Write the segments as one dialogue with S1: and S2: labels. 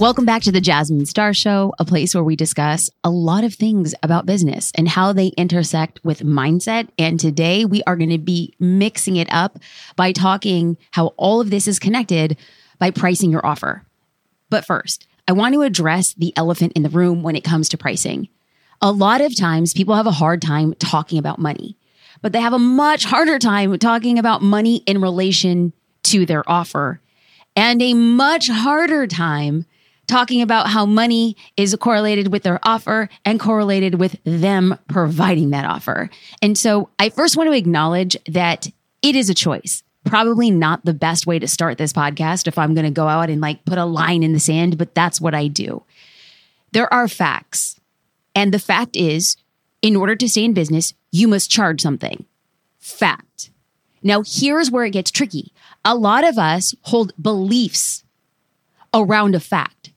S1: Welcome back to the Jasmine Star Show, a place where we discuss a lot of things about business and how they intersect with mindset. And today we are going to be mixing it up by talking how all of this is connected by pricing your offer. But first, I want to address the elephant in the room when it comes to pricing. A lot of times people have a hard time talking about money, but they have a much harder time talking about money in relation to their offer and a much harder time talking about how money is correlated with their offer and correlated with them providing that offer. And so I first want to acknowledge that it is a choice. Probably not the best way to start this podcast if I'm going to go out and like put a line in the sand, but that's what I do. There are facts. And the fact is, in order to stay in business, you must charge something. Fact. Now, here's where it gets tricky. A lot of us hold beliefs around a fact.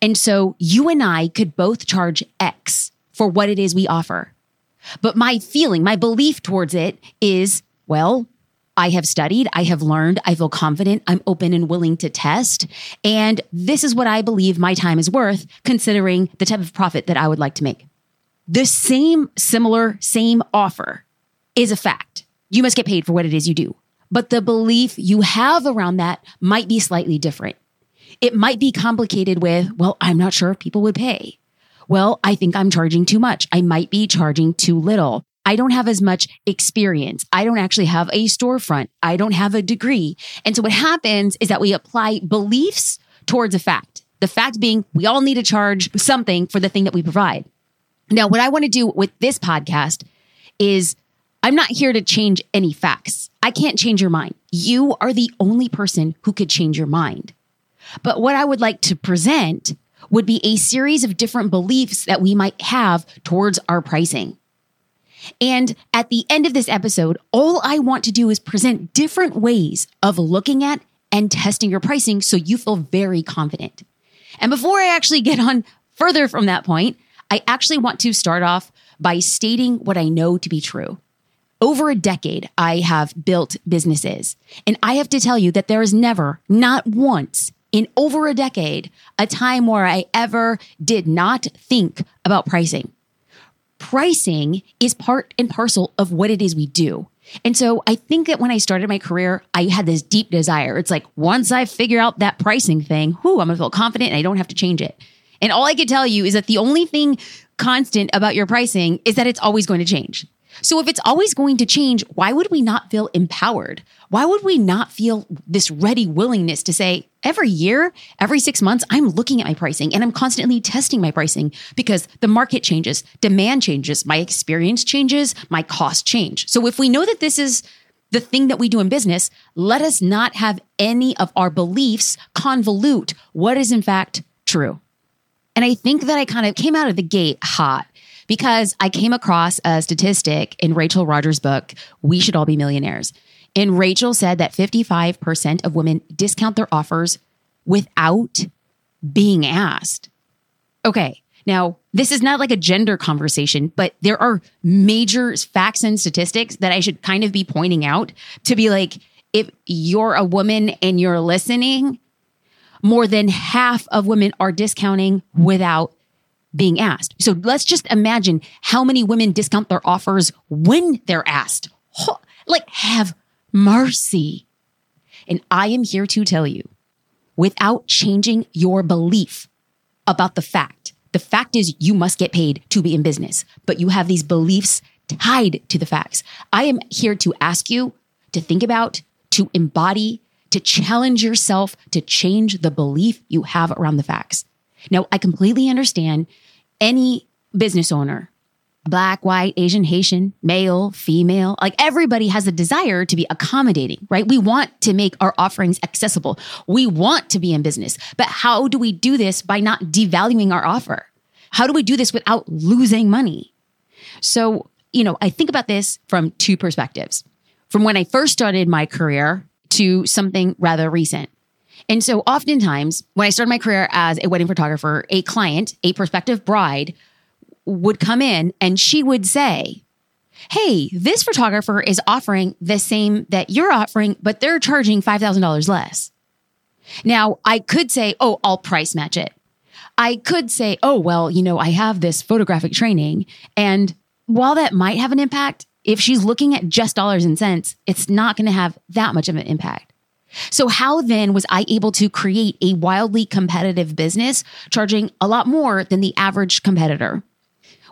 S1: And so you and I could both charge X for what it is we offer. But my feeling, my belief towards it is, well, I have studied, I have learned, I feel confident, I'm open and willing to test. And this is what I believe my time is worth, considering the type of profit that I would like to make. The same, similar, same offer is a fact. You must get paid for what it is you do. But the belief you have around that might be slightly different. It might be complicated with, well, I'm not sure if people would pay. Well, I think I'm charging too much. I might be charging too little. I don't have as much experience. I don't actually have a storefront. I don't have a degree. And so what happens is that we apply beliefs towards a fact. The fact being we all need to charge something for the thing that we provide. Now, what I want to do with this podcast is I'm not here to change any facts. I can't change your mind. You are the only person who could change your mind. But what I would like to present would be a series of different beliefs that we might have towards our pricing. And at the end of this episode, all I want to do is present different ways of looking at and testing your pricing so you feel very confident. And before I actually get on further from that point, I actually want to start off by stating what I know to be true. Over a decade, I have built businesses, and I have to tell you that there is never, not once, in over a decade, a time where I ever did not think about pricing. Pricing is part and parcel of what it is we do. And so I think that when I started my career, I had this deep desire. It's like once I figure out that pricing thing, whoo, I'm gonna feel confident and I don't have to change it. And all I can tell you is that the only thing constant about your pricing is that it's always going to change. So if it's always going to change, why would we not feel empowered? Why would we not feel this ready willingness to say, every year, every six months, I'm looking at my pricing and I'm constantly testing my pricing because the market changes, demand changes, my experience changes, my cost change. So if we know that this is the thing that we do in business, let us not have any of our beliefs convolute what is in fact true. And I think that I kind of came out of the gate hot because I came across a statistic in Rachel Rogers' book, We Should All Be Millionaires. And Rachel said that 55% of women discount their offers without being asked. Okay, now this is not like a gender conversation, but there are major facts and statistics that I should kind of be pointing out to be like, if you're a woman and you're listening, more than half of women are discounting without being asked. So let's just imagine how many women discount their offers when they're asked. Like, have mercy. And I am here to tell you without changing your belief about the fact. The fact is you must get paid to be in business, but you have these beliefs tied to the facts. I am here to ask you to think about, to embody, to challenge yourself to change the belief you have around the facts. Now, I completely understand any business owner black, white, Asian, Haitian, male, female, like everybody has a desire to be accommodating, right? We want to make our offerings accessible. We want to be in business. But how do we do this by not devaluing our offer? How do we do this without losing money? So, you know, I think about this from two perspectives. From when I first started my career to something rather recent. And so oftentimes when I started my career as a wedding photographer, a client, a prospective bride would come in and she would say, Hey, this photographer is offering the same that you're offering, but they're charging $5,000 less. Now, I could say, oh, I'll price match it. I could say, oh, well, you know, I have this photographic training. And while that might have an impact, if she's looking at just dollars and cents, it's not going to have that much of an impact. So, how then was I able to create a wildly competitive business charging a lot more than the average competitor?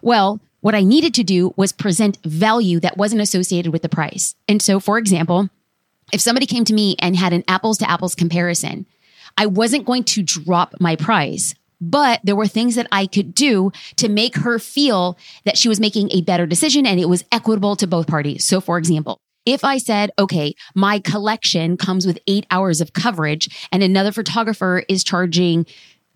S1: Well, what I needed to do was present value that wasn't associated with the price. And so, for example, if somebody came to me and had an apples to apples comparison, I wasn't going to drop my price, but there were things that I could do to make her feel that she was making a better decision and it was equitable to both parties. So, for example, if I said, okay, my collection comes with eight hours of coverage and another photographer is charging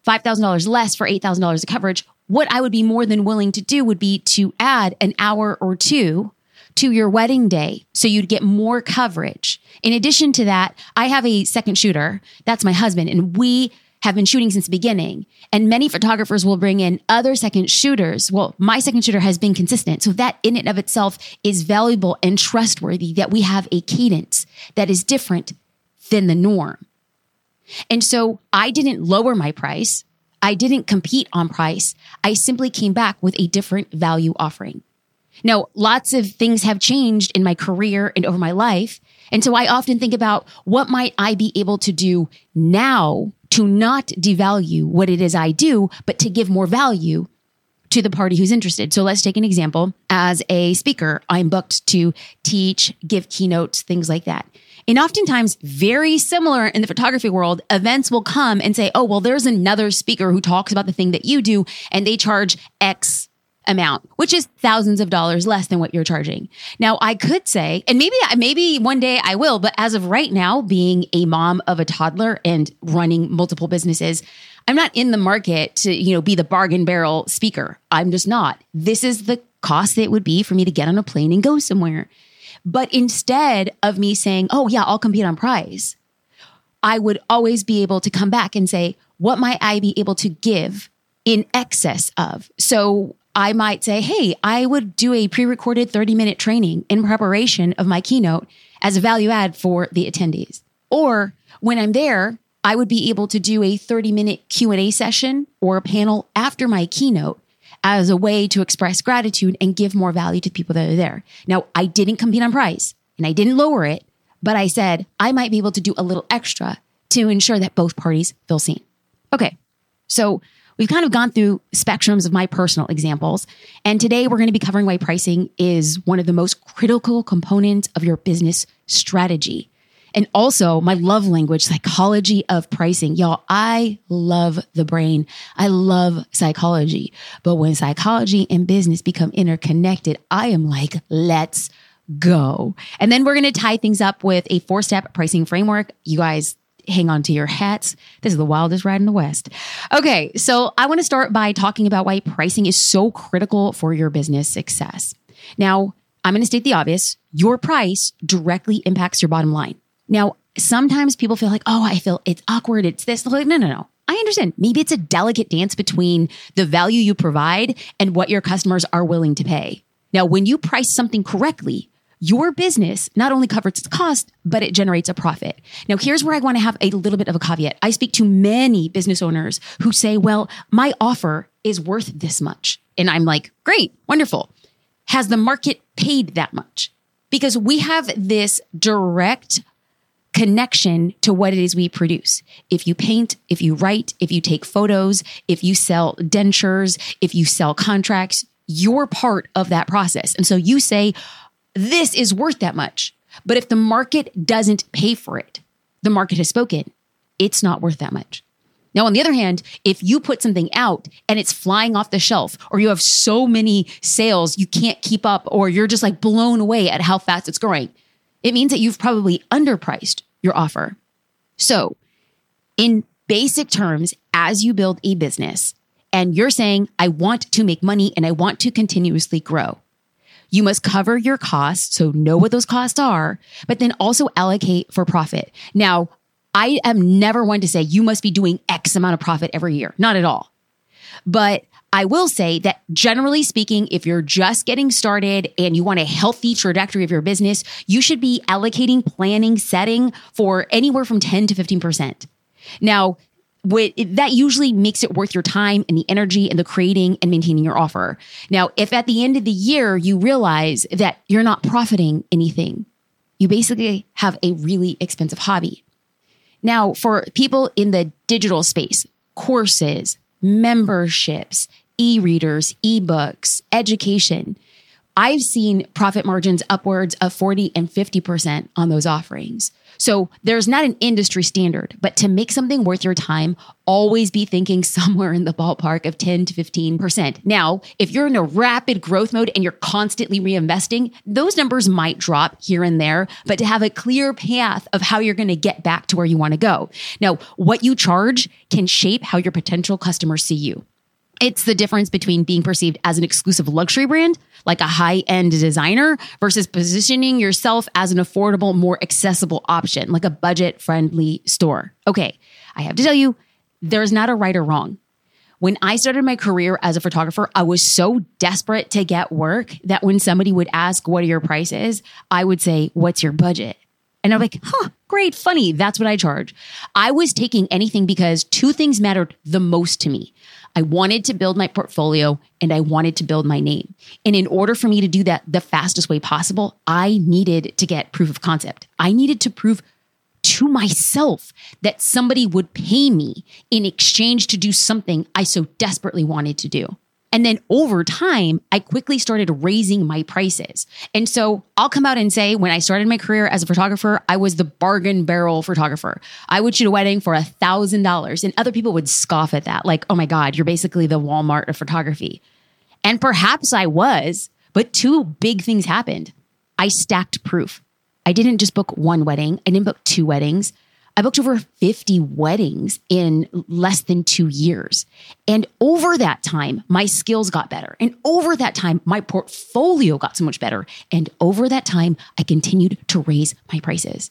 S1: $5,000 less for $8,000 of coverage, what I would be more than willing to do would be to add an hour or two to your wedding day so you'd get more coverage. In addition to that, I have a second shooter. That's my husband. And we have been shooting since the beginning. And many photographers will bring in other second shooters. Well, my second shooter has been consistent. So that in and of itself is valuable and trustworthy that we have a cadence that is different than the norm. And so I didn't lower my price. I didn't compete on price. I simply came back with a different value offering. Now, lots of things have changed in my career and over my life. And so I often think about what might I be able to do now to not devalue what it is I do, but to give more value to the party who's interested. So let's take an example. As a speaker, I'm booked to teach, give keynotes, things like that. And oftentimes, very similar in the photography world, events will come and say, oh, well, there's another speaker who talks about the thing that you do, and they charge X amount, which is thousands of dollars less than what you're charging. Now, I could say, and maybe, maybe one day I will, but as of right now, being a mom of a toddler and running multiple businesses, I'm not in the market to, you know, be the bargain barrel speaker. I'm just not. This is the cost that it would be for me to get on a plane and go somewhere. But instead of me saying, oh, yeah, I'll compete on price, I would always be able to come back and say, what might I be able to give in excess of? So I might say, hey, I would do a pre recorded 30 minute training in preparation of my keynote as a value add for the attendees. Or when I'm there, I would be able to do a 30 minute Q&A session or a panel after my keynote as a way to express gratitude and give more value to the people that are there. Now, I didn't compete on price and I didn't lower it, but I said I might be able to do a little extra to ensure that both parties feel seen. Okay. So We've kind of gone through spectrums of my personal examples. And today we're going to be covering why pricing is one of the most critical components of your business strategy. And also my love language, psychology of pricing. Y'all, I love the brain. I love psychology. But when psychology and business become interconnected, I am like, let's go. And then we're going to tie things up with a four step pricing framework. You guys, hang on to your hats. This is the wildest ride in the West. Okay, so I want to start by talking about why pricing is so critical for your business success. Now, I'm going to state the obvious your price directly impacts your bottom line. Now, sometimes people feel like, oh, I feel it's awkward. It's this. Like, no, no, no. I understand. Maybe it's a delicate dance between the value you provide and what your customers are willing to pay. Now, when you price something correctly, your business not only covers its cost, but it generates a profit. Now, here's where I want to have a little bit of a caveat. I speak to many business owners who say, well, my offer is worth this much. And I'm like, great, wonderful. Has the market paid that much? Because we have this direct connection to what it is we produce. If you paint, if you write, if you take photos, if you sell dentures, if you sell contracts, you're part of that process. And so you say, this is worth that much. But if the market doesn't pay for it, the market has spoken, it's not worth that much. Now, on the other hand, if you put something out and it's flying off the shelf, or you have so many sales you can't keep up, or you're just like blown away at how fast it's growing, it means that you've probably underpriced your offer. So, in basic terms, as you build a business and you're saying, I want to make money and I want to continuously grow, you must cover your costs. So know what those costs are, but then also allocate for profit. Now, I am never one to say you must be doing X amount of profit every year. Not at all. But I will say that generally speaking, if you're just getting started and you want a healthy trajectory of your business, you should be allocating, planning, setting for anywhere from 10 to 15%. Now, that usually makes it worth your time and the energy and the creating and maintaining your offer. Now, if at the end of the year you realize that you're not profiting anything, you basically have a really expensive hobby. Now, for people in the digital space, courses, memberships, e readers, e-books, education, I've seen profit margins upwards of 40 and 50% on those offerings. So there's not an industry standard, but to make something worth your time, always be thinking somewhere in the ballpark of 10 to 15%. Now, if you're in a rapid growth mode and you're constantly reinvesting, those numbers might drop here and there, but to have a clear path of how you're going to get back to where you want to go. Now, what you charge can shape how your potential customers see you. It's the difference between being perceived as an exclusive luxury brand, like a high end designer, versus positioning yourself as an affordable, more accessible option, like a budget friendly store. Okay, I have to tell you, there's not a right or wrong. When I started my career as a photographer, I was so desperate to get work that when somebody would ask, What are your prices? I would say, What's your budget? And I'm like, huh, great, funny. That's what I charge. I was taking anything because two things mattered the most to me. I wanted to build my portfolio and I wanted to build my name. And in order for me to do that the fastest way possible, I needed to get proof of concept. I needed to prove to myself that somebody would pay me in exchange to do something I so desperately wanted to do. And then over time, I quickly started raising my prices. And so I'll come out and say, when I started my career as a photographer, I was the bargain barrel photographer. I would shoot a wedding for a thousand dollars and other people would scoff at that. Like, oh my God, you're basically the Walmart of photography. And perhaps I was, but two big things happened. I stacked proof. I didn't just book one wedding. I didn't book two weddings. I booked over 50 weddings in less than two years. And over that time, my skills got better. And over that time, my portfolio got so much better. And over that time, I continued to raise my prices.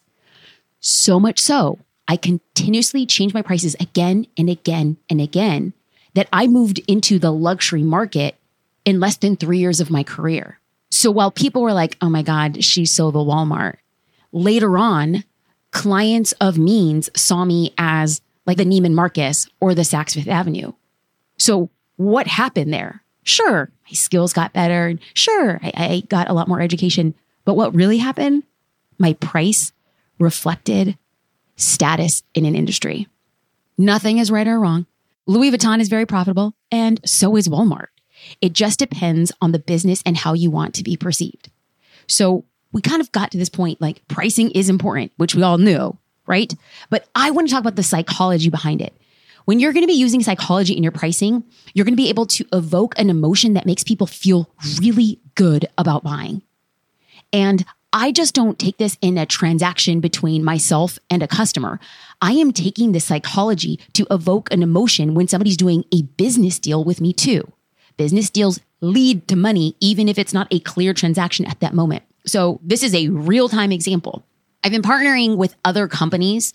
S1: So much so, I continuously changed my prices again and again and again that I moved into the luxury market in less than three years of my career. So while people were like, oh my God, she's so the Walmart, later on, clients of means saw me as like the Neiman Marcus or the Saks Fifth Avenue. So what happened there? Sure, my skills got better. Sure, I, I got a lot more education. But what really happened? My price reflected status in an industry. Nothing is right or wrong. Louis Vuitton is very profitable, and so is Walmart. It just depends on the business and how you want to be perceived. So we kind of got to this point like pricing is important, which we all knew, right? But I want to talk about the psychology behind it. When you're going to be using psychology in your pricing, you're going to be able to evoke an emotion that makes people feel really good about buying. And I just don't take this in a transaction between myself and a customer. I am taking this psychology to evoke an emotion when somebody's doing a business deal with me too. Business deals lead to money, even if it's not a clear transaction at that moment. So this is a real time example. I've been partnering with other companies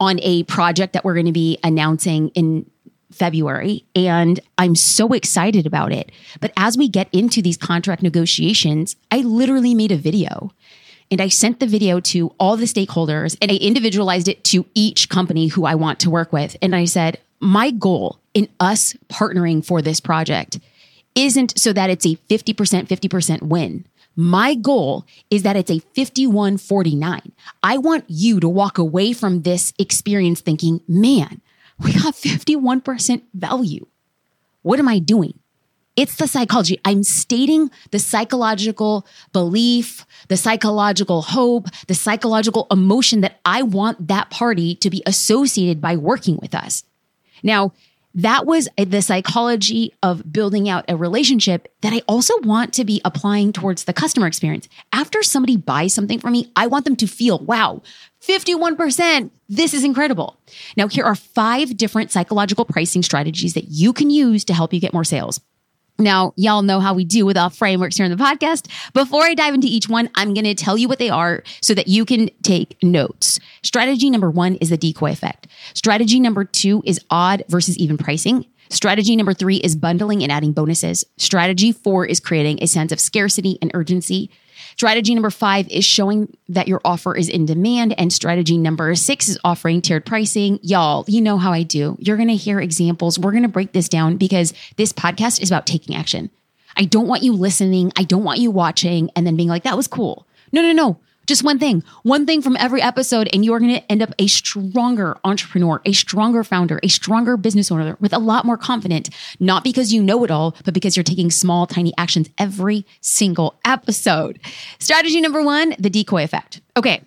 S1: on a project that we're going to be announcing in February, and I'm so excited about it. But as we get into these contract negotiations, I literally made a video and I sent the video to all the stakeholders and I individualized it to each company who I want to work with. And I said, my goal in us partnering for this project isn't so that it's a 50%, 50% win. My goal is that it's a 5149. I want you to walk away from this experience thinking, man, we got 51% value. What am I doing? It's the psychology. I'm stating the psychological belief, the psychological hope, the psychological emotion that I want that party to be associated by working with us. Now, that was the psychology of building out a relationship that I also want to be applying towards the customer experience. After somebody buys something from me, I want them to feel, wow, 51%. This is incredible. Now, here are five different psychological pricing strategies that you can use to help you get more sales. Now, y'all know how we do with our frameworks here in the podcast. Before I dive into each one, I'm going to tell you what they are so that you can take notes. Strategy number one is the decoy effect. Strategy number two is odd versus even pricing. Strategy number three is bundling and adding bonuses. Strategy four is creating a sense of scarcity and urgency. Strategy number five is showing that your offer is in demand. And strategy number six is offering tiered pricing. Y'all, you know how I do. You're going to hear examples. We're going to break this down because this podcast is about taking action. I don't want you listening. I don't want you watching and then being like, that was cool. No, no, no. Just one thing, one thing from every episode, and you are going to end up a stronger entrepreneur, a stronger founder, a stronger business owner with a lot more confidence, not because you know it all, but because you're taking small, tiny actions every single episode. Strategy number one the decoy effect. Okay.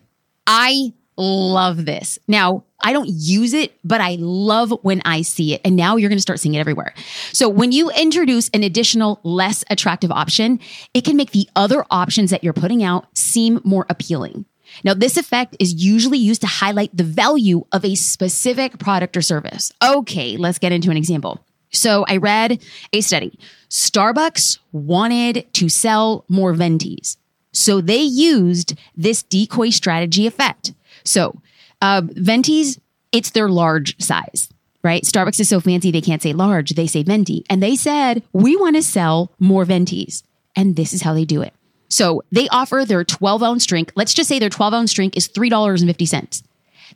S1: I love this. Now, I don't use it, but I love when I see it. And now you're going to start seeing it everywhere. So when you introduce an additional, less attractive option, it can make the other options that you're putting out seem more appealing. Now, this effect is usually used to highlight the value of a specific product or service. Okay, let's get into an example. So I read a study. Starbucks wanted to sell more ventis. So they used this decoy strategy effect. So uh, Ventis, it's their large size, right? Starbucks is so fancy they can't say large, they say venti. And they said, we want to sell more ventis. And this is how they do it. So they offer their 12 ounce drink. Let's just say their 12 ounce drink is $3.50.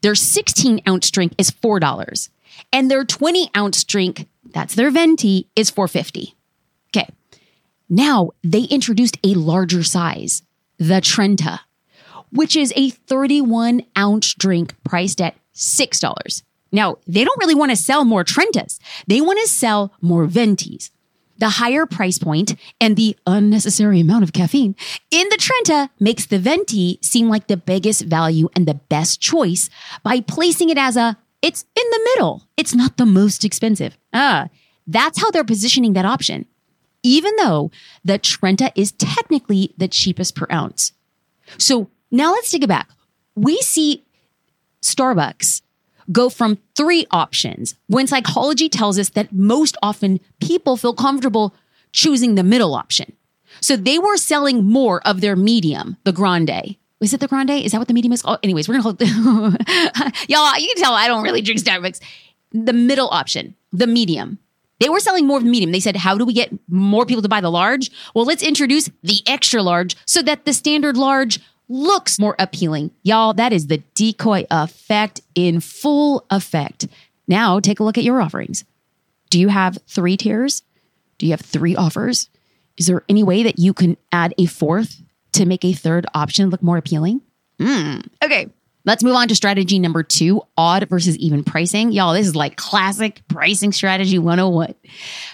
S1: Their 16 ounce drink is $4. And their 20 ounce drink, that's their venti, is 450. Okay. Now they introduced a larger size, the Trenta which is a 31 ounce drink priced at $6. Now, they don't really want to sell more Trentas. They want to sell more Ventis. The higher price point and the unnecessary amount of caffeine in the Trenta makes the Venti seem like the biggest value and the best choice by placing it as a it's in the middle. It's not the most expensive. Ah, that's how they're positioning that option. Even though the Trenta is technically the cheapest per ounce. So now let's take it back. We see Starbucks go from three options when psychology tells us that most often people feel comfortable choosing the middle option. So they were selling more of their medium, the grande. Is it the grande? Is that what the medium is called? Anyways, we're gonna hold y'all. You can tell I don't really drink Starbucks. The middle option, the medium. They were selling more of the medium. They said, How do we get more people to buy the large? Well, let's introduce the extra large so that the standard large looks more appealing. Y'all, that is the decoy effect in full effect. Now, take a look at your offerings. Do you have three tiers? Do you have three offers? Is there any way that you can add a fourth to make a third option look more appealing? Mm, okay. Let's move on to strategy number two odd versus even pricing. Y'all, this is like classic pricing strategy 101.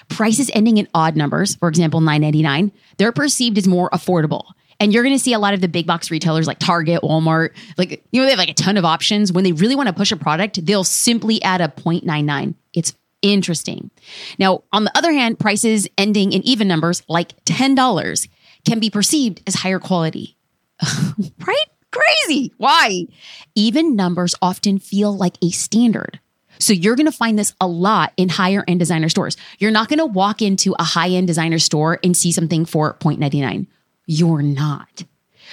S1: Prices ending in odd numbers, for example, 9.99, they're perceived as more affordable. And you're going to see a lot of the big box retailers like Target, Walmart, like, you know, they have like a ton of options. When they really want to push a product, they'll simply add a 0.99. It's interesting. Now, on the other hand, prices ending in even numbers like $10 can be perceived as higher quality. right? Crazy. Why? Even numbers often feel like a standard. So you're going to find this a lot in higher end designer stores. You're not going to walk into a high end designer store and see something for 0.99 you're not.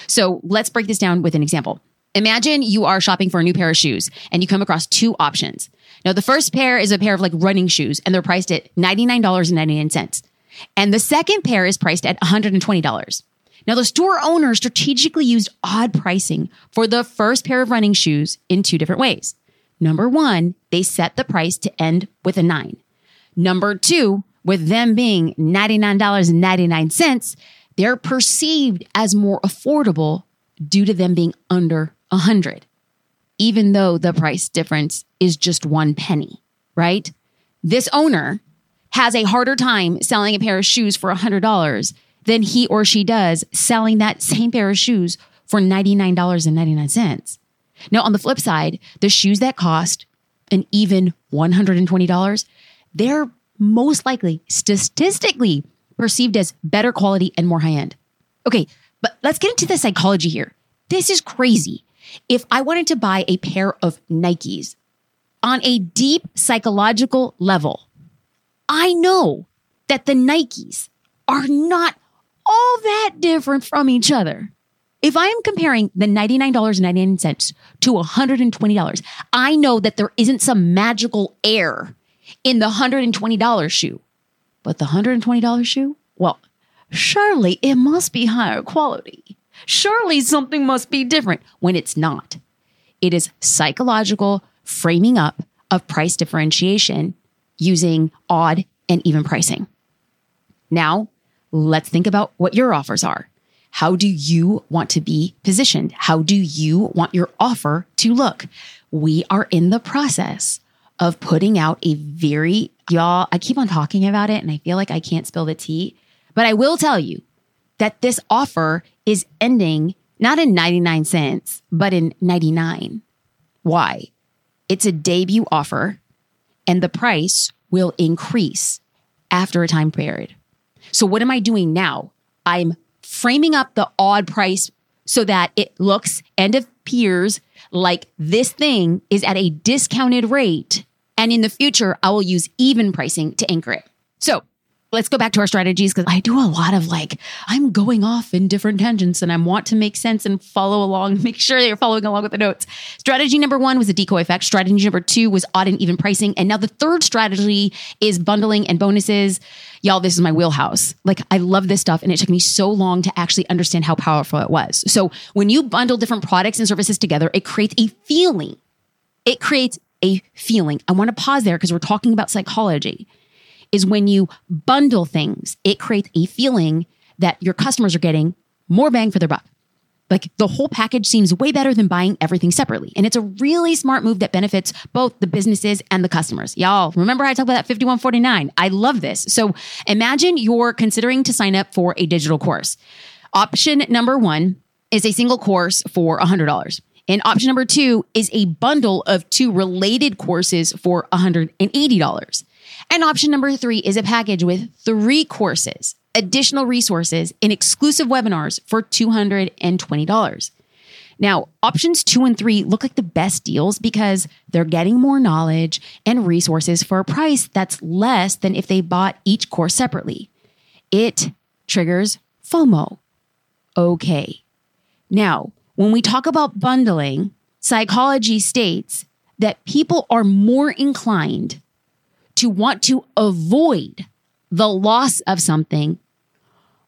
S1: So let's break this down with an example. Imagine you are shopping for a new pair of shoes and you come across two options. Now, the first pair is a pair of like running shoes and they're priced at $99.99. And the second pair is priced at $120. Now, the store owner strategically used odd pricing for the first pair of running shoes in two different ways. Number one, they set the price to end with a nine. Number two, with them being $99.99, they're perceived as more affordable due to them being under a hundred, even though the price difference is just one penny, right? This owner has a harder time selling a pair of shoes for a hundred dollars than he or she does selling that same pair of shoes for $99.99. Now, on the flip side, the shoes that cost an even $120, they're most likely statistically perceived as better quality and more high end. Okay, but let's get into the psychology here. This is crazy. If I wanted to buy a pair of Nikes on a deep psychological level, I know that the Nikes are not all that different from each other. If I am comparing the $99.99 to $120, I know that there isn't some magical air in the $120 shoe. But the $120 shoe? Well, surely it must be higher quality. Surely something must be different when it's not. It is psychological framing up of price differentiation using odd and even pricing. Now, let's think about what your offers are. How do you want to be positioned? How do you want your offer to look? We are in the process of putting out a very, y'all, I keep on talking about it and I feel like I can't spill the tea, but I will tell you that this offer is ending not in 99 cents, but in 99. Why? It's a debut offer and the price will increase after a time period. So, what am I doing now? I'm framing up the odd price so that it looks and appears like this thing is at a discounted rate. And in the future, I will use even pricing to anchor it. So, let's go back to our strategies because I do a lot of like, I'm going off in different tangents and I want to make sense and follow along, make sure that you're following along with the notes. Strategy number one was the decoy effect. Strategy number two was odd and even pricing. And now the third strategy is bundling and bonuses. Y'all, this is my wheelhouse. Like, I love this stuff. And it took me so long to actually understand how powerful it was. So when you bundle different products and services together, it creates a feeling. It creates a feeling. I want to pause there because we're talking about psychology is when you bundle things, it creates a feeling that your customers are getting more bang for their buck. Like the whole package seems way better than buying everything separately. And it's a really smart move that benefits both the businesses and the customers. Y'all, remember I talked about that 5149? I love this. So imagine you're considering to sign up for a digital course. Option number one is a single course for $100. And option number two is a bundle of two related courses for $180. And option number three is a package with three courses, additional resources, and exclusive webinars for $220. Now, options two and three look like the best deals because they're getting more knowledge and resources for a price that's less than if they bought each course separately. It triggers FOMO. Okay. Now, when we talk about bundling, psychology states that people are more inclined to want to avoid the loss of something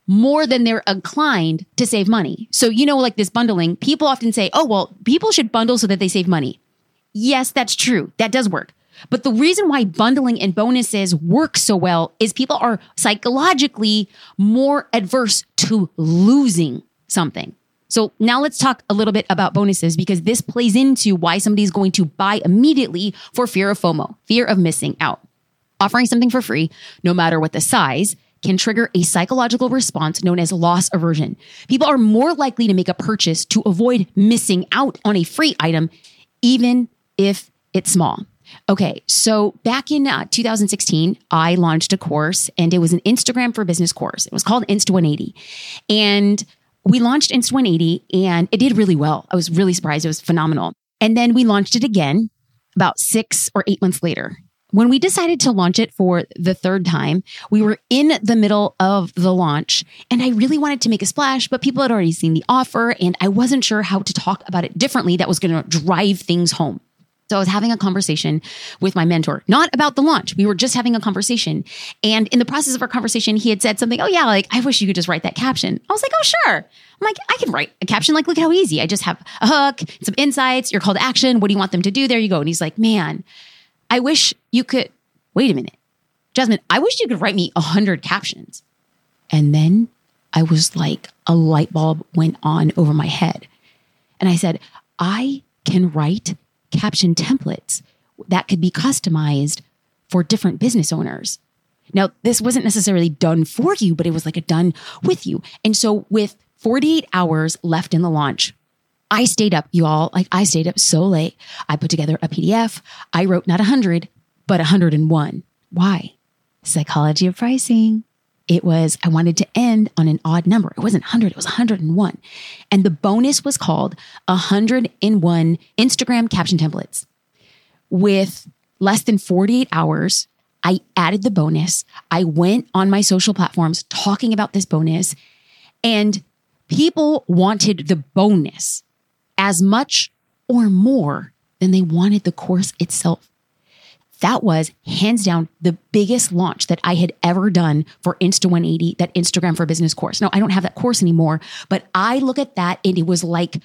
S1: more than they're inclined to save money. So, you know, like this bundling, people often say, oh, well, people should bundle so that they save money. Yes, that's true. That does work. But the reason why bundling and bonuses work so well is people are psychologically more adverse to losing something. So now let's talk a little bit about bonuses because this plays into why somebody's going to buy immediately for fear of FOMO, fear of missing out. Offering something for free, no matter what the size, can trigger a psychological response known as loss aversion. People are more likely to make a purchase to avoid missing out on a free item, even if it's small. Okay, so back in uh, 2016, I launched a course and it was an Instagram for business course. It was called Insta 180. And we launched Insta 180 and it did really well. I was really surprised. It was phenomenal. And then we launched it again about six or eight months later. When we decided to launch it for the third time, we were in the middle of the launch and I really wanted to make a splash, but people had already seen the offer and I wasn't sure how to talk about it differently that was going to drive things home. So I was having a conversation with my mentor, not about the launch. We were just having a conversation. And in the process of our conversation, he had said something, Oh, yeah, like, I wish you could just write that caption. I was like, Oh, sure. I'm like, I can write a caption. Like, look how easy. I just have a hook, some insights, your call to action. What do you want them to do? There you go. And he's like, Man, I wish you could, wait a minute. Jasmine, I wish you could write me a hundred captions. And then I was like, a light bulb went on over my head. And I said, I can write caption templates that could be customized for different business owners. Now, this wasn't necessarily done for you, but it was like a done with you. And so, with 48 hours left in the launch, I stayed up, you all, like I stayed up so late. I put together a PDF. I wrote not 100, but 101. Why? Psychology of pricing. It was, I wanted to end on an odd number. It wasn't 100, it was 101. And the bonus was called 101 Instagram caption templates. With less than 48 hours, I added the bonus. I went on my social platforms talking about this bonus, and people wanted the bonus as much or more than they wanted the course itself. That was hands down the biggest launch that I had ever done for Insta 180, that Instagram for Business course. No, I don't have that course anymore, but I look at that and it was like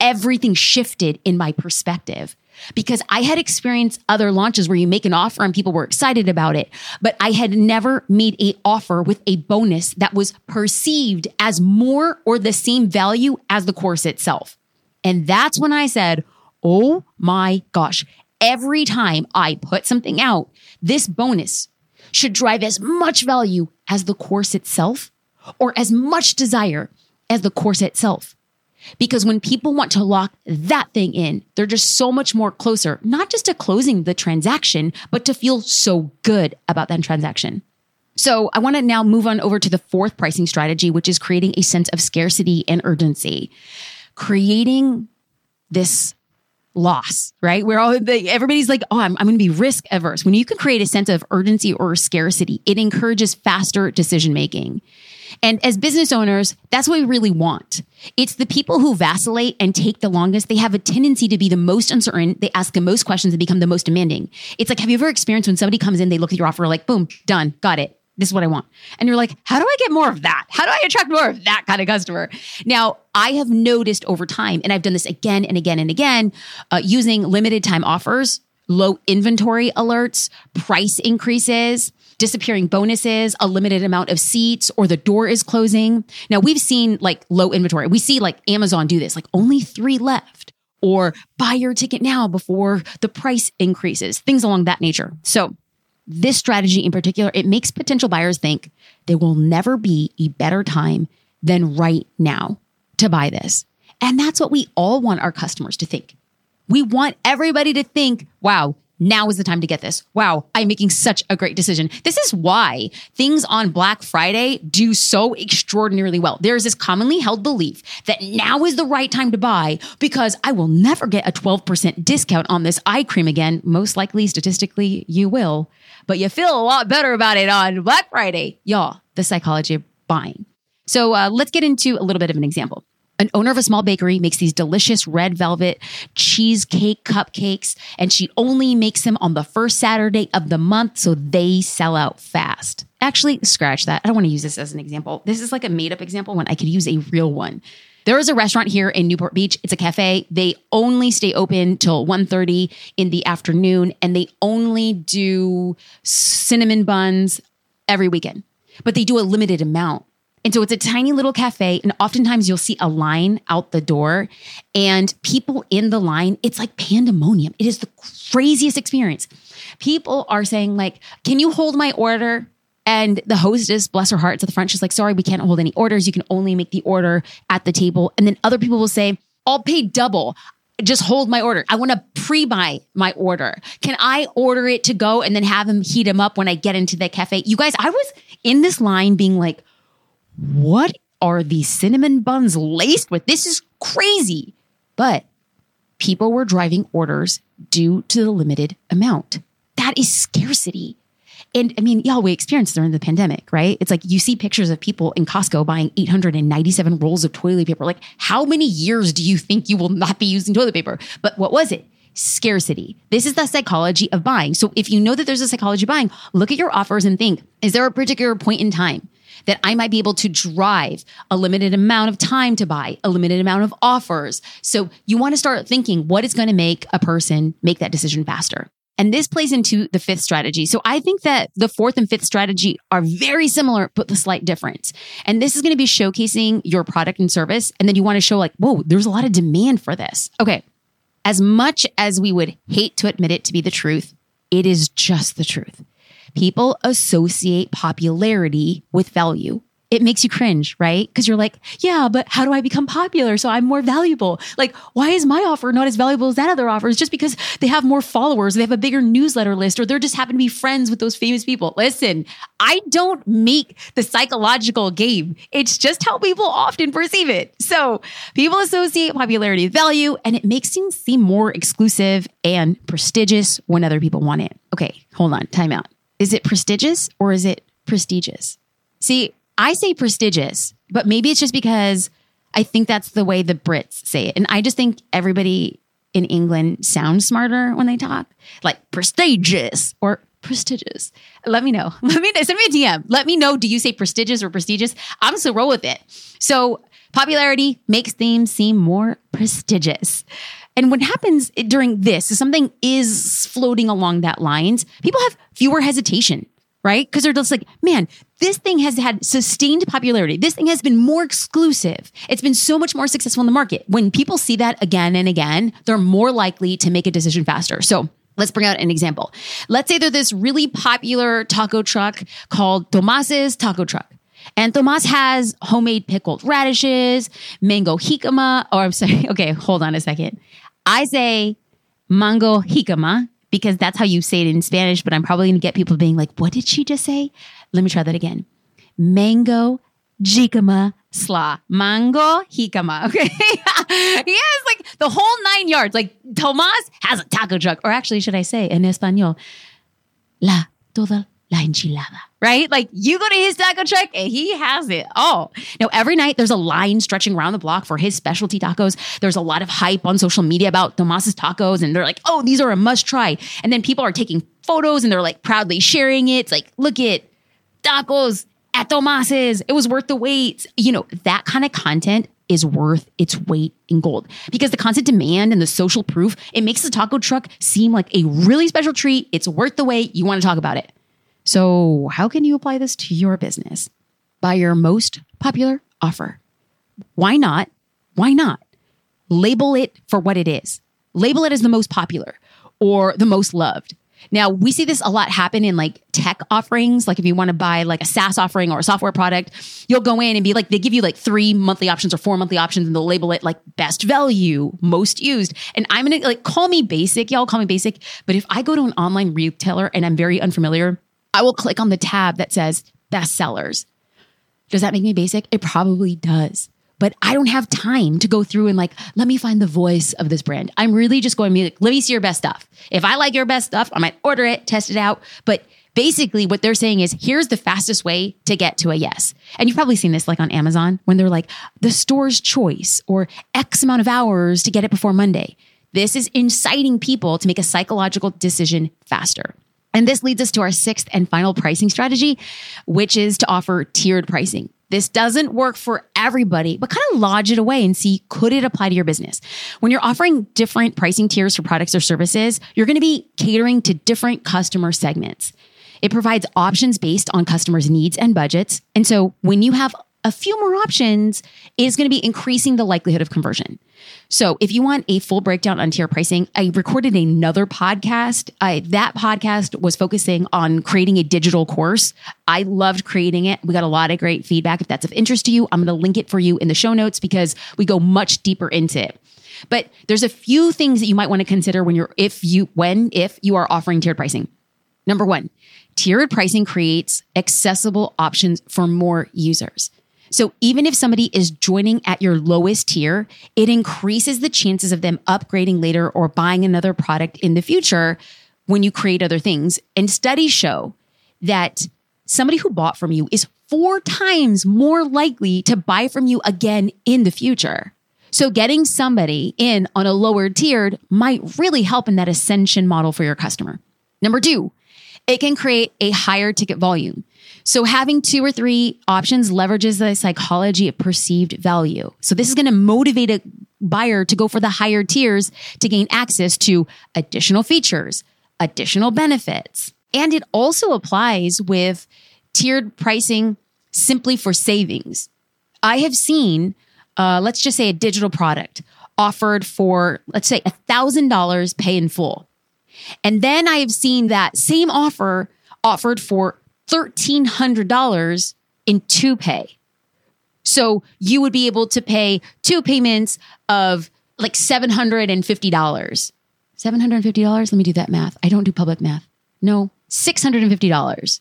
S1: everything shifted in my perspective because I had experienced other launches where you make an offer and people were excited about it, but I had never made a offer with a bonus that was perceived as more or the same value as the course itself. And that's when I said, "Oh my gosh, every time I put something out, this bonus should drive as much value as the course itself or as much desire as the course itself. Because when people want to lock that thing in, they're just so much more closer, not just to closing the transaction, but to feel so good about that transaction. So I want to now move on over to the fourth pricing strategy, which is creating a sense of scarcity and urgency. Creating this loss, right? Where all the, everybody's like, oh, I'm, I'm going to be risk averse. When you can create a sense of urgency or scarcity, it encourages faster decision making. And as business owners, that's what we really want. It's the people who vacillate and take the longest. They have a tendency to be the most uncertain. They ask the most questions and become the most demanding. It's like, have you ever experienced when somebody comes in, they look at your offer like, boom, done, got it. This is what I want. And you're like, how do I get more of that? How do I attract more of that kind of customer? Now, I have noticed over time, and I've done this again and again and again, uh, using limited time offers, low inventory alerts, price increases, disappearing bonuses, a limited amount of seats, or the door is closing. Now, we've seen like low inventory. We see like Amazon do this, like only three left, or buy your ticket now before the price increases, things along that nature. So, this strategy in particular, it makes potential buyers think there will never be a better time than right now to buy this. And that's what we all want our customers to think. We want everybody to think, wow, now is the time to get this. Wow, I'm making such a great decision. This is why things on Black Friday do so extraordinarily well. There is this commonly held belief that now is the right time to buy because I will never get a 12% discount on this eye cream again. Most likely, statistically, you will, but you feel a lot better about it on Black Friday. Y'all, the psychology of buying. So uh, let's get into a little bit of an example an owner of a small bakery makes these delicious red velvet cheesecake cupcakes, and she only makes them on the first Saturday of the month, so they sell out fast. Actually, scratch that. I don't want to use this as an example. This is like a made up example when I could use a real one. There is a restaurant here in Newport Beach. It's a cafe. They only stay open till 1:30 in the afternoon and they only do cinnamon buns every weekend. But they do a limited amount. And so it's a tiny little cafe. And oftentimes you'll see a line out the door and people in the line, it's like pandemonium. It is the craziest experience. People are saying, like, can you hold my order? And the hostess, bless her heart, at the front, she's like, sorry, we can't hold any orders. You can only make the order at the table. And then other people will say, I'll pay double just hold my order. I want to pre-buy my order. Can I order it to go and then have him heat them up when I get into the cafe? You guys, I was in this line being like, what are these cinnamon buns laced with? This is crazy. But people were driving orders due to the limited amount. That is scarcity. And I mean, y'all, we experienced during the pandemic, right? It's like you see pictures of people in Costco buying 897 rolls of toilet paper. Like, how many years do you think you will not be using toilet paper? But what was it? Scarcity. This is the psychology of buying. So if you know that there's a psychology of buying, look at your offers and think, is there a particular point in time that I might be able to drive a limited amount of time to buy, a limited amount of offers. So you want to start thinking what is going to make a person make that decision faster. And this plays into the fifth strategy. So I think that the fourth and fifth strategy are very similar, but the slight difference. And this is going to be showcasing your product and service. And then you want to show like, whoa, there's a lot of demand for this. Okay. As much as we would hate to admit it to be the truth, it is just the truth. People associate popularity with value. It makes you cringe, right? Because you're like, yeah, but how do I become popular so I'm more valuable? Like, why is my offer not as valuable as that other offer? It's just because they have more followers, they have a bigger newsletter list, or they're just happen to be friends with those famous people. Listen, I don't make the psychological game. It's just how people often perceive it. So people associate popularity with value, and it makes things seem more exclusive and prestigious when other people want it. Okay, hold on, time out. Is it prestigious or is it prestigious? See, I say prestigious, but maybe it's just because I think that's the way the Brits say it. And I just think everybody in England sounds smarter when they talk, like prestigious or prestigious. Let me know. Let me send me a DM. Let me know. Do you say prestigious or prestigious? I'm still roll with it. So popularity makes things seem more prestigious. And what happens during this is something is floating along that lines. People have fewer hesitation, right? Because they're just like, man, this thing has had sustained popularity. This thing has been more exclusive. It's been so much more successful in the market. When people see that again and again, they're more likely to make a decision faster. So Let's bring out an example. Let's say there's this really popular taco truck called Tomas's Taco Truck. And Tomas has homemade pickled radishes, mango jicama. Or I'm sorry. Okay, hold on a second. I say mango jicama because that's how you say it in Spanish, but I'm probably going to get people being like, what did she just say? Let me try that again. Mango jicama sla. Mango jicama. Okay. yes, like the whole nine yards. Like Tomas has a taco truck. Or actually, should I say in Espanol, la toda la enchilada, right? Like you go to his taco truck and he has it all. Now, every night there's a line stretching around the block for his specialty tacos. There's a lot of hype on social media about Tomas's tacos, and they're like, oh, these are a must try. And then people are taking photos and they're like proudly sharing it. It's like, look at tacos at Tomas's. It was worth the wait. You know, that kind of content is worth its weight in gold because the constant demand and the social proof, it makes the taco truck seem like a really special treat. It's worth the wait. You want to talk about it. So, how can you apply this to your business? By your most popular offer. Why not? Why not? Label it for what it is. Label it as the most popular or the most loved. Now, we see this a lot happen in like tech offerings. Like if you want to buy like a SaaS offering or a software product, you'll go in and be like, they give you like three monthly options or four monthly options and they'll label it like best value, most used. And I'm going to like call me basic, y'all call me basic. But if I go to an online retailer and I'm very unfamiliar, I will click on the tab that says best sellers. Does that make me basic? It probably does. But I don't have time to go through and like, let me find the voice of this brand. I'm really just going to be like, let me see your best stuff. If I like your best stuff, I might order it, test it out. But basically what they're saying is here's the fastest way to get to a yes. And you've probably seen this like on Amazon when they're like the store's choice or X amount of hours to get it before Monday. This is inciting people to make a psychological decision faster. And this leads us to our sixth and final pricing strategy, which is to offer tiered pricing. This doesn't work for everybody, but kind of lodge it away and see could it apply to your business. When you're offering different pricing tiers for products or services, you're going to be catering to different customer segments. It provides options based on customers' needs and budgets. And so when you have a few more options is going to be increasing the likelihood of conversion. So if you want a full breakdown on tier pricing, I recorded another podcast. I, that podcast was focusing on creating a digital course. I loved creating it. We got a lot of great feedback. If that's of interest to you, I'm going to link it for you in the show notes because we go much deeper into it. But there's a few things that you might want to consider when you're, if you, when, if you are offering tiered pricing. Number one, tiered pricing creates accessible options for more users. So even if somebody is joining at your lowest tier, it increases the chances of them upgrading later or buying another product in the future when you create other things. And studies show that somebody who bought from you is four times more likely to buy from you again in the future. So getting somebody in on a lower tiered might really help in that ascension model for your customer. Number two, it can create a higher ticket volume. So having two or three options leverages the psychology of perceived value. So this is going to motivate a buyer to go for the higher tiers to gain access to additional features, additional benefits. And it also applies with tiered pricing simply for savings. I have seen, uh, let's just say a digital product offered for, let's say, $1,000 pay in full. And then I have seen that same offer offered for $1,300 in two pay. So you would be able to pay two payments of like $750. $750? Let me do that math. I don't do public math. No, $650.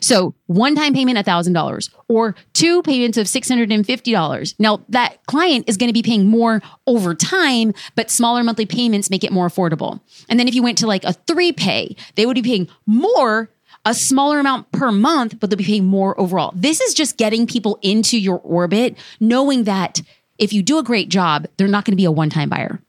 S1: So one time payment, $1,000 or two payments of $650. Now that client is going to be paying more over time, but smaller monthly payments make it more affordable. And then if you went to like a three pay, they would be paying more a smaller amount per month, but they'll be paying more overall. This is just getting people into your orbit, knowing that if you do a great job, they're not going to be a one time buyer.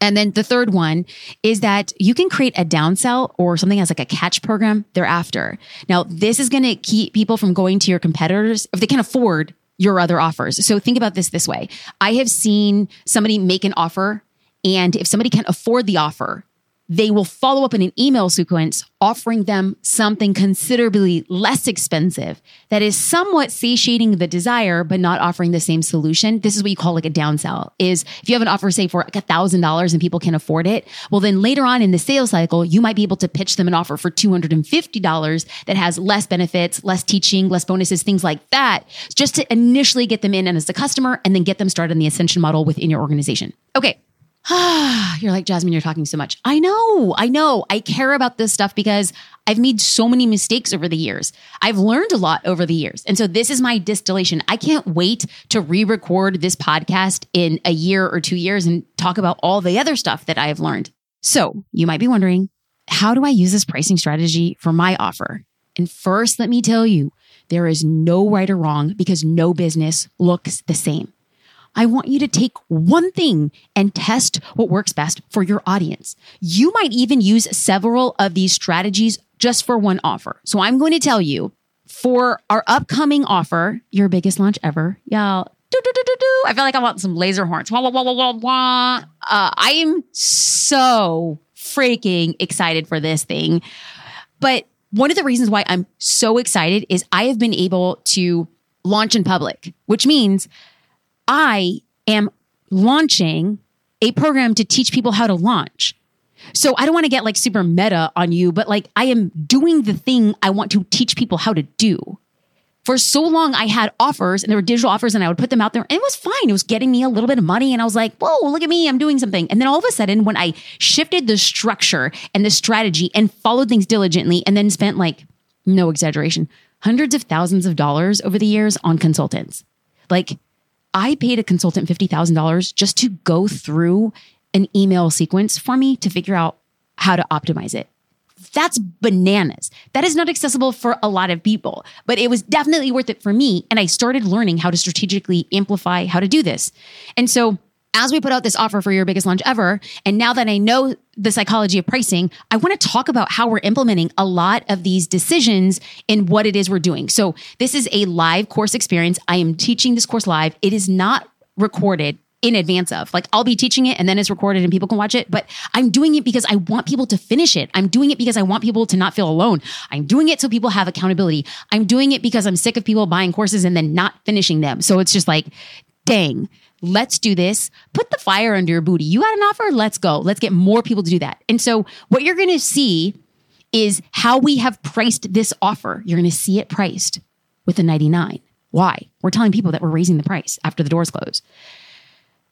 S1: And then the third one is that you can create a downsell or something as like a catch program thereafter. Now, this is going to keep people from going to your competitors if they can afford your other offers. So think about this this way. I have seen somebody make an offer and if somebody can't afford the offer, they will follow up in an email sequence offering them something considerably less expensive that is somewhat satiating the desire but not offering the same solution. This is what you call like a downsell is if you have an offer say for like a thousand dollars and people can afford it well then later on in the sales cycle you might be able to pitch them an offer for $250 that has less benefits less teaching less bonuses things like that just to initially get them in and as a customer and then get them started in the ascension model within your organization. Okay you're like, Jasmine, you're talking so much. I know, I know. I care about this stuff because I've made so many mistakes over the years. I've learned a lot over the years. And so this is my distillation. I can't wait to re record this podcast in a year or two years and talk about all the other stuff that I have learned. So you might be wondering, how do I use this pricing strategy for my offer? And first, let me tell you, there is no right or wrong because no business looks the same. I want you to take one thing and test what works best for your audience. You might even use several of these strategies just for one offer. So I'm going to tell you for our upcoming offer, your biggest launch ever, y'all. Do, do, do, I feel like I want some laser horns. Wah, wah, wah, wah, wah. Uh, I am so freaking excited for this thing. But one of the reasons why I'm so excited is I have been able to launch in public, which means I am launching a program to teach people how to launch. So I don't want to get like super meta on you, but like I am doing the thing I want to teach people how to do. For so long, I had offers and there were digital offers and I would put them out there and it was fine. It was getting me a little bit of money. And I was like, whoa, look at me. I'm doing something. And then all of a sudden, when I shifted the structure and the strategy and followed things diligently and then spent like, no exaggeration, hundreds of thousands of dollars over the years on consultants. Like I paid a consultant $50,000 just to go through an email sequence for me to figure out how to optimize it. That's bananas. That is not accessible for a lot of people, but it was definitely worth it for me. And I started learning how to strategically amplify how to do this. And so as we put out this offer for your biggest launch ever, and now that I know the psychology of pricing, I want to talk about how we're implementing a lot of these decisions in what it is we're doing. So, this is a live course experience. I am teaching this course live. It is not recorded in advance of. Like I'll be teaching it and then it's recorded and people can watch it, but I'm doing it because I want people to finish it. I'm doing it because I want people to not feel alone. I'm doing it so people have accountability. I'm doing it because I'm sick of people buying courses and then not finishing them. So it's just like, dang, Let's do this. Put the fire under your booty. You got an offer? Let's go. Let's get more people to do that. And so, what you're going to see is how we have priced this offer. You're going to see it priced with a 99. Why? We're telling people that we're raising the price after the doors close.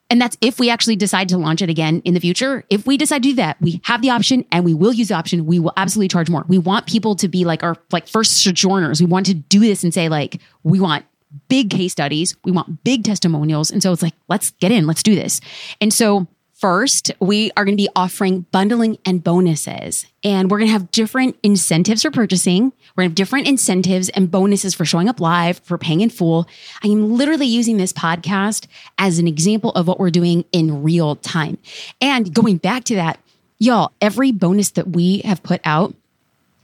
S1: And that's if we actually decide to launch it again in the future. If we decide to do that, we have the option and we will use the option. We will absolutely charge more. We want people to be like our like first sojourners. We want to do this and say like, we want big case studies. We want big testimonials. And so it's like, let's get in, let's do this. And so First, we are going to be offering bundling and bonuses, and we're going to have different incentives for purchasing. We're going to have different incentives and bonuses for showing up live, for paying in full. I am literally using this podcast as an example of what we're doing in real time. And going back to that, y'all, every bonus that we have put out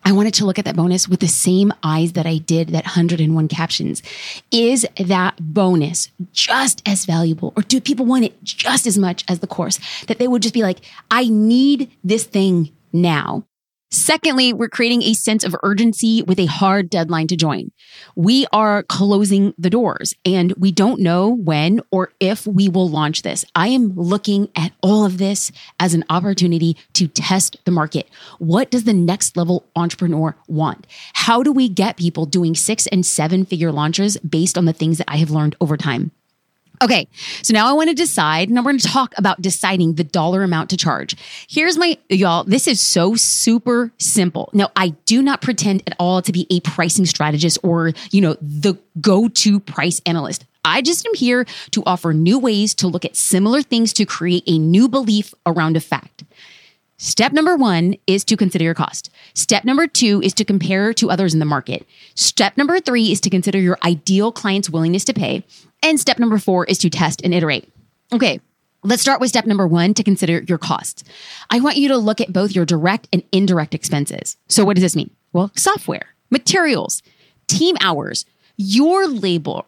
S1: I wanted to look at that bonus with the same eyes that I did that 101 captions. Is that bonus just as valuable or do people want it just as much as the course that they would just be like, I need this thing now. Secondly, we're creating a sense of urgency with a hard deadline to join. We are closing the doors and we don't know when or if we will launch this. I am looking at all of this as an opportunity to test the market. What does the next level entrepreneur want? How do we get people doing six and seven figure launches based on the things that I have learned over time? Okay, so now I want to decide. Now we're going to talk about deciding the dollar amount to charge. Here's my, y'all, this is so super simple. Now, I do not pretend at all to be a pricing strategist or, you know, the go to price analyst. I just am here to offer new ways to look at similar things to create a new belief around a fact. Step number one is to consider your cost. Step number two is to compare to others in the market. Step number three is to consider your ideal client's willingness to pay. And step number four is to test and iterate. Okay, Let's start with step number one to consider your costs. I want you to look at both your direct and indirect expenses. So, what does this mean? Well, software, materials, team hours, your labor.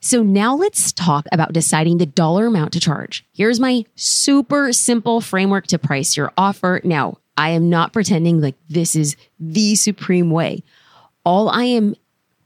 S1: So, now let's talk about deciding the dollar amount to charge. Here's my super simple framework to price your offer. Now, I am not pretending like this is the supreme way. All I am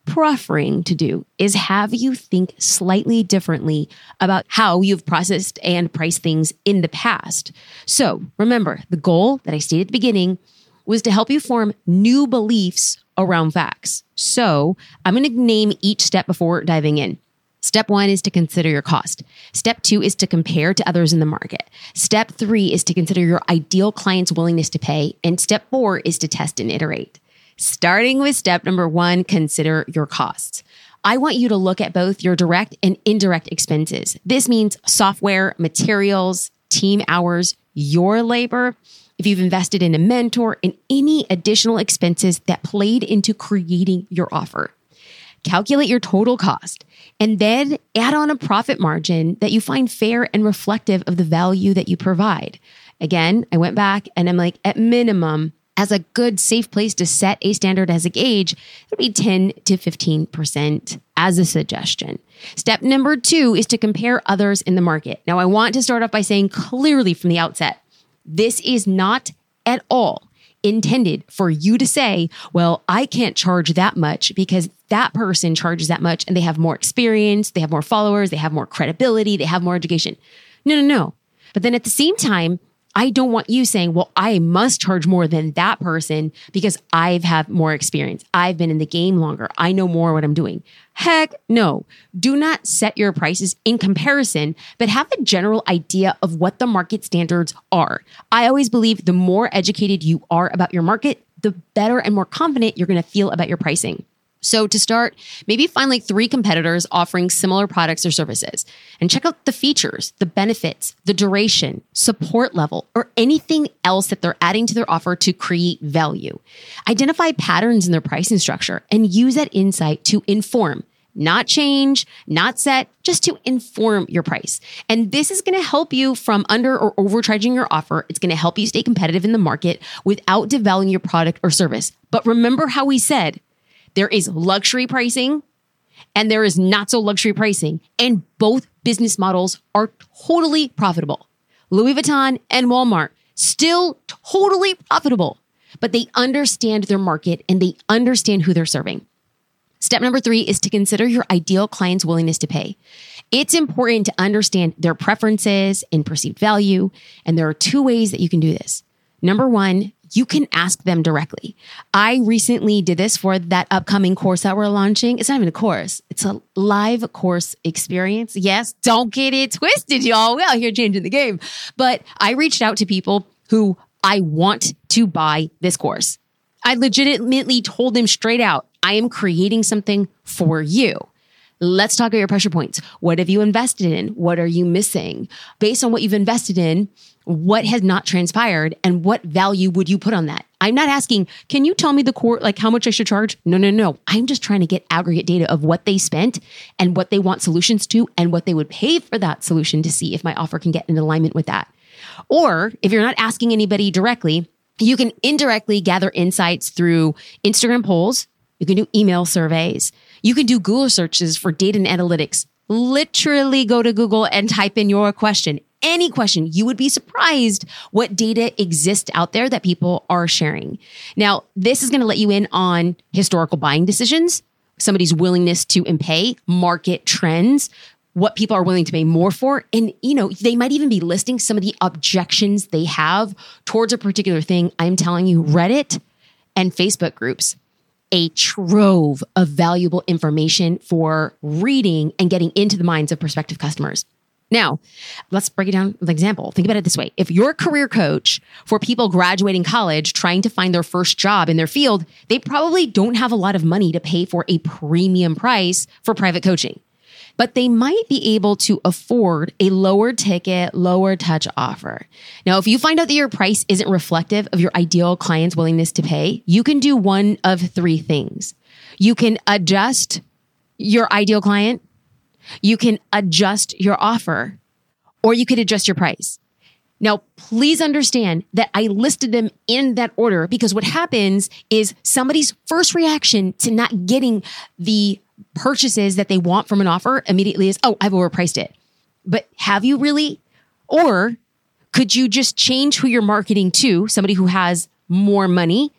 S1: proffering to do is have you think slightly differently about how you've processed and priced things in the past. So remember, the goal that I stated at the beginning was to help you form new beliefs around facts. So I'm going to name each step before diving in. Step one is to consider your cost. Step two is to compare to others in the market. Step three is to consider your ideal client's willingness to pay. And step four is to test and iterate. Starting with step number one, consider your costs. I want you to look at both your direct and indirect expenses. This means software, materials, team hours, your labor. If you've invested in a mentor and any additional expenses that played into creating your offer, calculate your total cost and then add on a profit margin that you find fair and reflective of the value that you provide. Again, I went back and I'm like, at minimum, as a good, safe place to set a standard as a gauge, it'll be 10 to 15% as a suggestion. Step number two is to compare others in the market. Now, I want to start off by saying clearly from the outset, this is not at all intended for you to say, well, I can't charge that much because that person charges that much and they have more experience, they have more followers, they have more credibility, they have more education. No, no, no. But then at the same time, I don't want you saying, well, I must charge more than that person because I've had more experience. I've been in the game longer. I know more what I'm doing. Heck no. Do not set your prices in comparison, but have a general idea of what the market standards are. I always believe the more educated you are about your market, the better and more confident you're going to feel about your pricing. So to start, maybe find like three competitors offering similar products or services and check out the features, the benefits, the duration, support level, or anything else that they're adding to their offer to create value. Identify patterns in their pricing structure and use that insight to inform not change, not set, just to inform your price. And this is going to help you from under or overcharging your offer. It's going to help you stay competitive in the market without devaluing your product or service. But remember how we said there is luxury pricing and there is not so luxury pricing. And both business models are totally profitable. Louis Vuitton and Walmart still totally profitable, but they understand their market and they understand who they're serving. Step number three is to consider your ideal client's willingness to pay. It's important to understand their preferences and perceived value. And there are two ways that you can do this. Number one, you can ask them directly. I recently did this for that upcoming course that we're launching. It's not even a course, it's a live course experience. Yes, don't get it twisted, y'all. We're out here changing the game. But I reached out to people who I want to buy this course. I legitimately told them straight out, I am creating something for you. Let's talk about your pressure points. What have you invested in? What are you missing? Based on what you've invested in, what has not transpired and what value would you put on that? I'm not asking, can you tell me the core, like how much I should charge? No, no, no. I'm just trying to get aggregate data of what they spent and what they want solutions to and what they would pay for that solution to see if my offer can get in alignment with that. Or if you're not asking anybody directly, you can indirectly gather insights through Instagram polls. You can do email surveys. You can do Google searches for data and analytics. Literally go to Google and type in your question any question, you would be surprised what data exists out there that people are sharing. Now, this is going to let you in on historical buying decisions, somebody's willingness to pay, market trends, what people are willing to pay more for. And, you know, they might even be listing some of the objections they have towards a particular thing. I'm telling you, Reddit and Facebook groups, a trove of valuable information for reading and getting into the minds of prospective customers. Now, let's break it down with an example. Think about it this way. If you're a career coach for people graduating college trying to find their first job in their field, they probably don't have a lot of money to pay for a premium price for private coaching. But they might be able to afford a lower ticket, lower touch offer. Now, if you find out that your price isn't reflective of your ideal client's willingness to pay, you can do one of three things. You can adjust your ideal client you can adjust your offer or you could adjust your price. Now, please understand that I listed them in that order because what happens is somebody's first reaction to not getting the purchases that they want from an offer immediately is, oh, I've overpriced it. But have you really? Or could you just change who you're marketing to, somebody who has more money?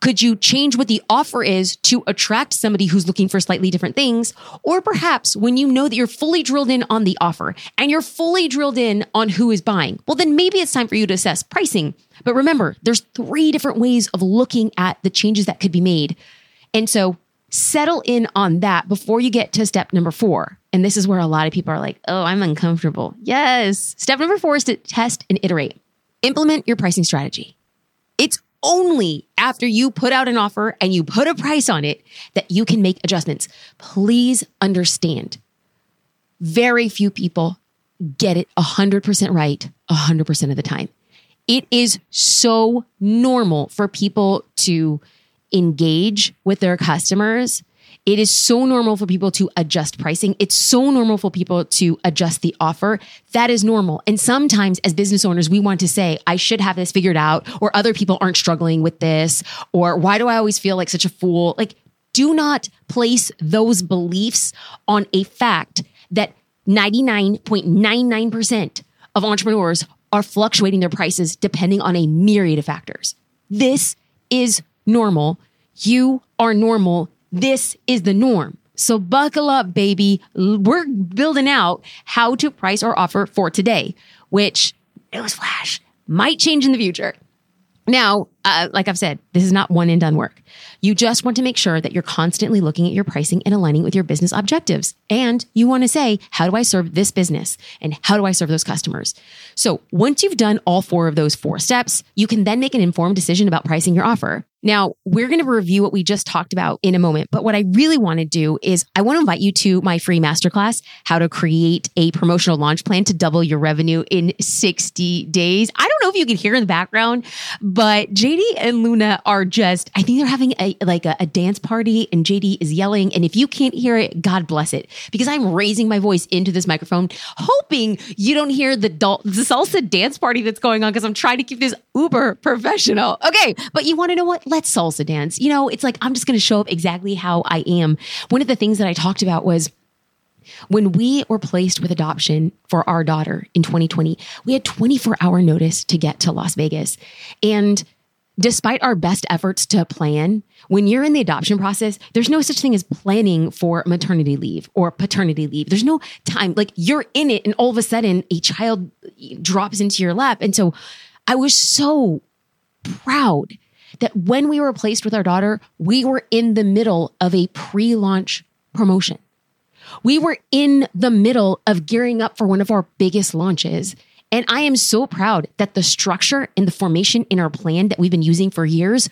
S1: Could you change what the offer is to attract somebody who's looking for slightly different things? Or perhaps when you know that you're fully drilled in on the offer and you're fully drilled in on who is buying, well, then maybe it's time for you to assess pricing. But remember, there's three different ways of looking at the changes that could be made. And so settle in on that before you get to step number four. And this is where a lot of people are like, oh, I'm uncomfortable. Yes. Step number four is to test and iterate. Implement your pricing strategy. It's only after you put out an offer and you put a price on it that you can make adjustments. Please understand very few people get it 100% right 100% of the time. It is so normal for people to engage with their customers it is so normal for people to adjust pricing. It's so normal for people to adjust the offer. That is normal. And sometimes as business owners, we want to say, I should have this figured out, or other people aren't struggling with this, or why do I always feel like such a fool? Like, do not place those beliefs on a fact that 99.99% of entrepreneurs are fluctuating their prices depending on a myriad of factors. This is normal. You are normal this is the norm. So buckle up, baby. We're building out how to price our offer for today, which newsflash might change in the future. Now, uh, like I've said, this is not one and done work. You just want to make sure that you're constantly looking at your pricing and aligning with your business objectives. And you want to say, how do I serve this business? And how do I serve those customers? So once you've done all four of those four steps, you can then make an informed decision about pricing your offer. Now, we're going to review what we just talked about in a moment, but what I really want to do is I want to invite you to my free masterclass, how to create a promotional launch plan to double your revenue in 60 days. I don't know if you can hear in the background, but JD and Luna are just, I think they're having a like a, a dance party and JD is yelling. And if you can't hear it, God bless it, because I'm raising my voice into this microphone, hoping you don't hear the, dul- the salsa dance party that's going on because I'm trying to keep this uber professional. Okay. But you want to know what? Let's salsa dance. You know, it's like I'm just going to show up exactly how I am. One of the things that I talked about was when we were placed with adoption for our daughter in 2020, we had 24 hour notice to get to Las Vegas. And despite our best efforts to plan, when you're in the adoption process, there's no such thing as planning for maternity leave or paternity leave. There's no time. Like you're in it, and all of a sudden, a child drops into your lap. And so I was so proud that when we were placed with our daughter, we were in the middle of a pre launch promotion. We were in the middle of gearing up for one of our biggest launches. And I am so proud that the structure and the formation in our plan that we've been using for years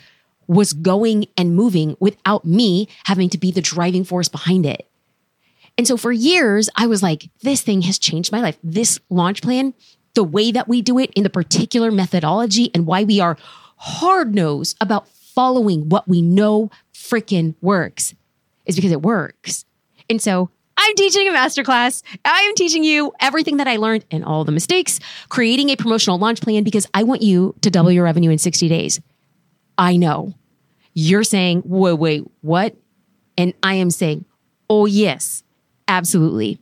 S1: was going and moving without me having to be the driving force behind it. And so for years, I was like, this thing has changed my life. This launch plan, the way that we do it in the particular methodology and why we are hard nose about following what we know freaking works is because it works. And so I'm teaching a masterclass. I am teaching you everything that I learned and all the mistakes, creating a promotional launch plan because I want you to double your revenue in 60 days. I know you're saying, wait, wait, what? And I am saying, oh, yes, absolutely.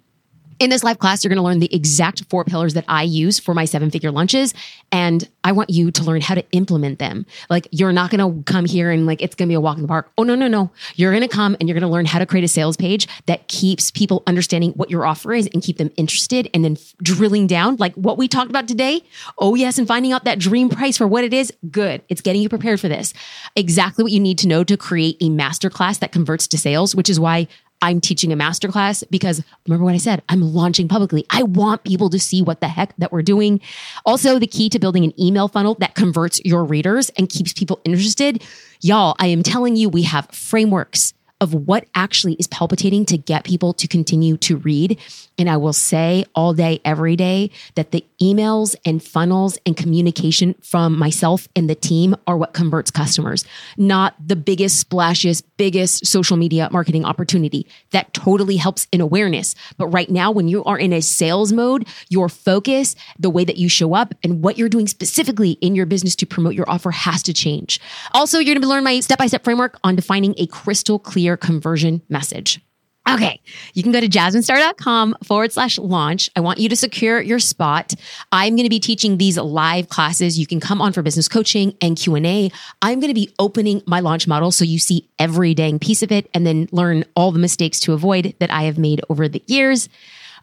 S1: In this live class, you're going to learn the exact four pillars that I use for my seven figure lunches. And I want you to learn how to implement them. Like, you're not going to come here and like, it's going to be a walk in the park. Oh, no, no, no. You're going to come and you're going to learn how to create a sales page that keeps people understanding what your offer is and keep them interested and then f- drilling down like what we talked about today. Oh, yes. And finding out that dream price for what it is. Good. It's getting you prepared for this. Exactly what you need to know to create a masterclass that converts to sales, which is why I'm teaching a masterclass because remember what I said? I'm launching publicly. I want people to see what the heck that we're doing. Also, the key to building an email funnel that converts your readers and keeps people interested. Y'all, I am telling you, we have frameworks of what actually is palpitating to get people to continue to read. And I will say all day, every day, that the emails and funnels and communication from myself and the team are what converts customers, not the biggest, splashiest, biggest social media marketing opportunity. That totally helps in awareness. But right now, when you are in a sales mode, your focus, the way that you show up, and what you're doing specifically in your business to promote your offer has to change. Also, you're going to be learn my step by step framework on defining a crystal clear conversion message. Okay, you can go to jasminestar.com forward slash launch. I want you to secure your spot. I'm going to be teaching these live classes. You can come on for business coaching and Q&A. I'm going to be opening my launch model so you see every dang piece of it and then learn all the mistakes to avoid that I have made over the years.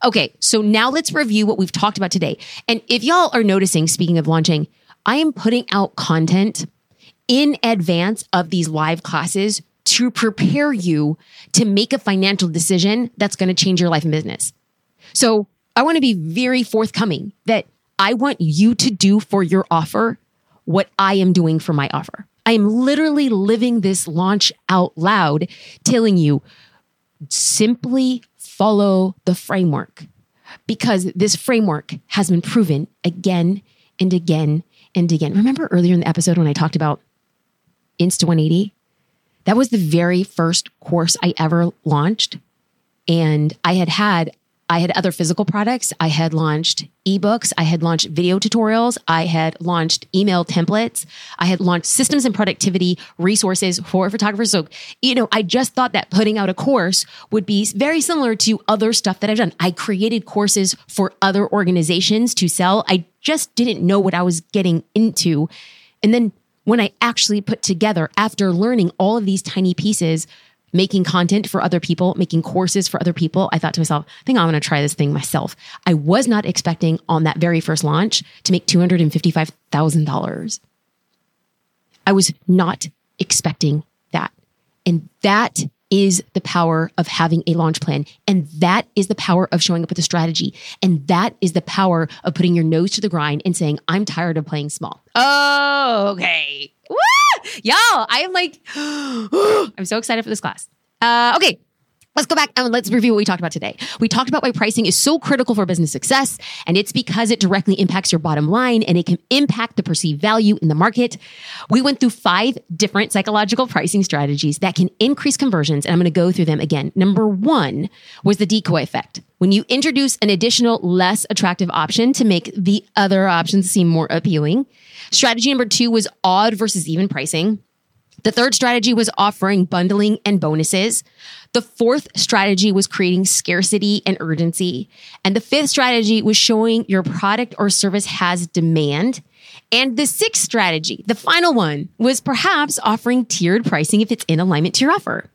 S1: Okay, so now let's review what we've talked about today. And if y'all are noticing, speaking of launching, I am putting out content in advance of these live classes to prepare you to make a financial decision that's going to change your life and business. So I want to be very forthcoming that I want you to do for your offer what I am doing for my offer. I am literally living this launch out loud, telling you simply follow the framework because this framework has been proven again and again and again. Remember earlier in the episode when I talked about Insta 180? That was the very first course I ever launched. And I had had I had other physical products. I had launched ebooks. I had launched video tutorials. I had launched email templates. I had launched systems and productivity resources for photographers. So, you know, I just thought that putting out a course would be very similar to other stuff that I've done. I created courses for other organizations to sell. I just didn't know what I was getting into. And then when I actually put together, after learning all of these tiny pieces, making content for other people, making courses for other people, I thought to myself, I think I'm going to try this thing myself. I was not expecting on that very first launch to make $255,000. I was not expecting that. And that is the power of having a launch plan. And that is the power of showing up with a strategy. And that is the power of putting your nose to the grind and saying, I'm tired of playing small. Oh, okay. Woo! Y'all, I am like, I'm so excited for this class. Uh, okay, Let's go back and let's review what we talked about today. We talked about why pricing is so critical for business success, and it's because it directly impacts your bottom line and it can impact the perceived value in the market. We went through five different psychological pricing strategies that can increase conversions, and I'm going to go through them again. Number one was the decoy effect. When you introduce an additional, less attractive option to make the other options seem more appealing. Strategy number two was odd versus even pricing. The third strategy was offering bundling and bonuses. The fourth strategy was creating scarcity and urgency. And the fifth strategy was showing your product or service has demand. And the sixth strategy, the final one, was perhaps offering tiered pricing if it's in alignment to your offer.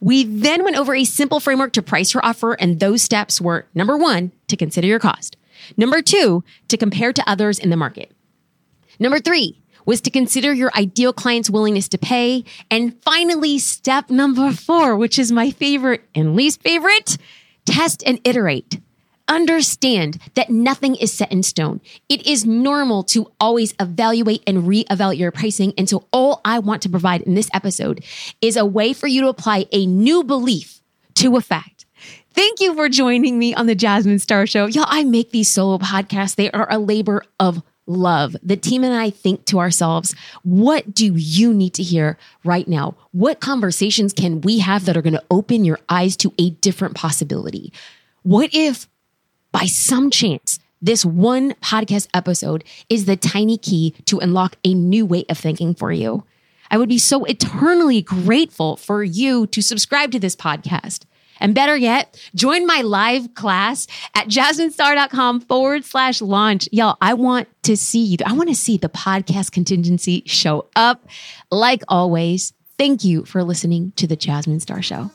S1: We then went over a simple framework to price your offer, and those steps were number one, to consider your cost. Number two, to compare to others in the market. Number three, was to consider your ideal client's willingness to pay. And finally, step number four, which is my favorite and least favorite, test and iterate. Understand that nothing is set in stone. It is normal to always evaluate and reevaluate your pricing. And so all I want to provide in this episode is a way for you to apply a new belief to a fact. Thank you for joining me on the Jasmine Star Show. Y'all, I make these solo podcasts. They are a labor of love. The team and I think to ourselves, what do you need to hear right now? What conversations can we have that are going to open your eyes to a different possibility? What if by some chance, this one podcast episode is the tiny key to unlock a new way of thinking for you. I would be so eternally grateful for you to subscribe to this podcast. And better yet, join my live class at jasminestar.com forward slash launch. Y'all, I want to see you. I want to see the podcast contingency show up. Like always, thank you for listening to the Jasmine Star Show.